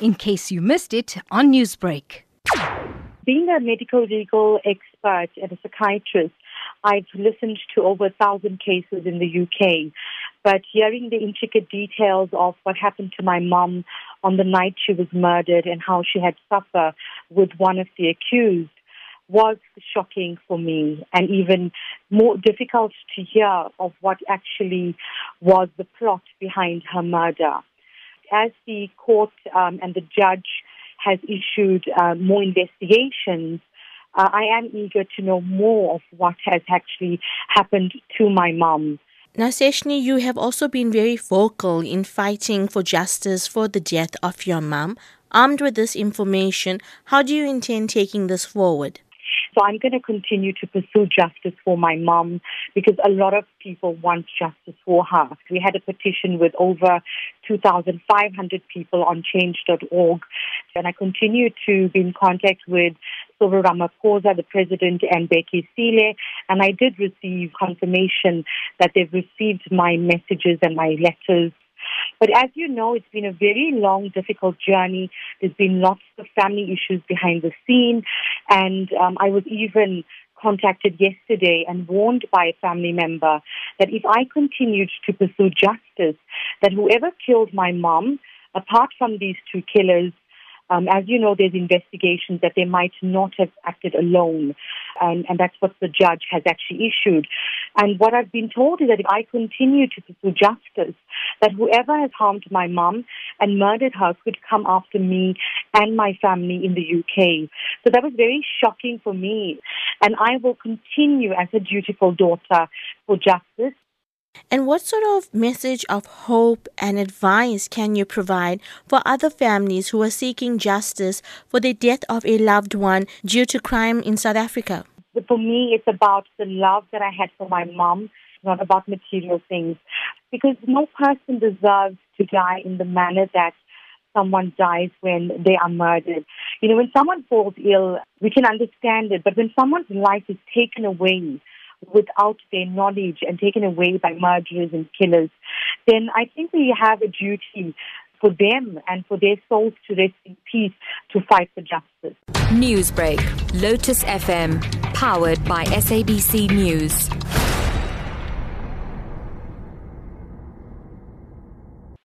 in case you missed it on Newsbreak. Being a medical legal expert and a psychiatrist, I've listened to over a thousand cases in the UK. But hearing the intricate details of what happened to my mom on the night she was murdered and how she had suffered with one of the accused was shocking for me and even more difficult to hear of what actually was the plot behind her murder. As the court um, and the judge has issued uh, more investigations, uh, I am eager to know more of what has actually happened to my mom. Now, Seshni, you have also been very vocal in fighting for justice for the death of your mom. Armed with this information, how do you intend taking this forward? So I'm going to continue to pursue justice for my mom because a lot of people want justice for her. We had a petition with over 2,500 people on change.org and I continue to be in contact with Cyril Ramaphosa, the president, and Bheki Cele, and I did receive confirmation that they've received my messages and my letters but as you know, it's been a very long, difficult journey. There's been lots of family issues behind the scene. And um, I was even contacted yesterday and warned by a family member that if I continued to pursue justice, that whoever killed my mom, apart from these two killers, um, as you know, there's investigations that they might not have acted alone, and, and that's what the judge has actually issued. And what I've been told is that if I continue to pursue justice, that whoever has harmed my mum and murdered her could come after me and my family in the UK. So that was very shocking for me. And I will continue as a dutiful daughter for justice and what sort of message of hope and advice can you provide for other families who are seeking justice for the death of a loved one due to crime in South Africa? For me, it's about the love that I had for my mom, not about material things. Because no person deserves to die in the manner that someone dies when they are murdered. You know, when someone falls ill, we can understand it, but when someone's life is taken away, without their knowledge and taken away by murderers and killers, then I think we have a duty for them and for their souls to rest in peace to fight for justice. Newsbreak, Lotus FM, powered by SABC News.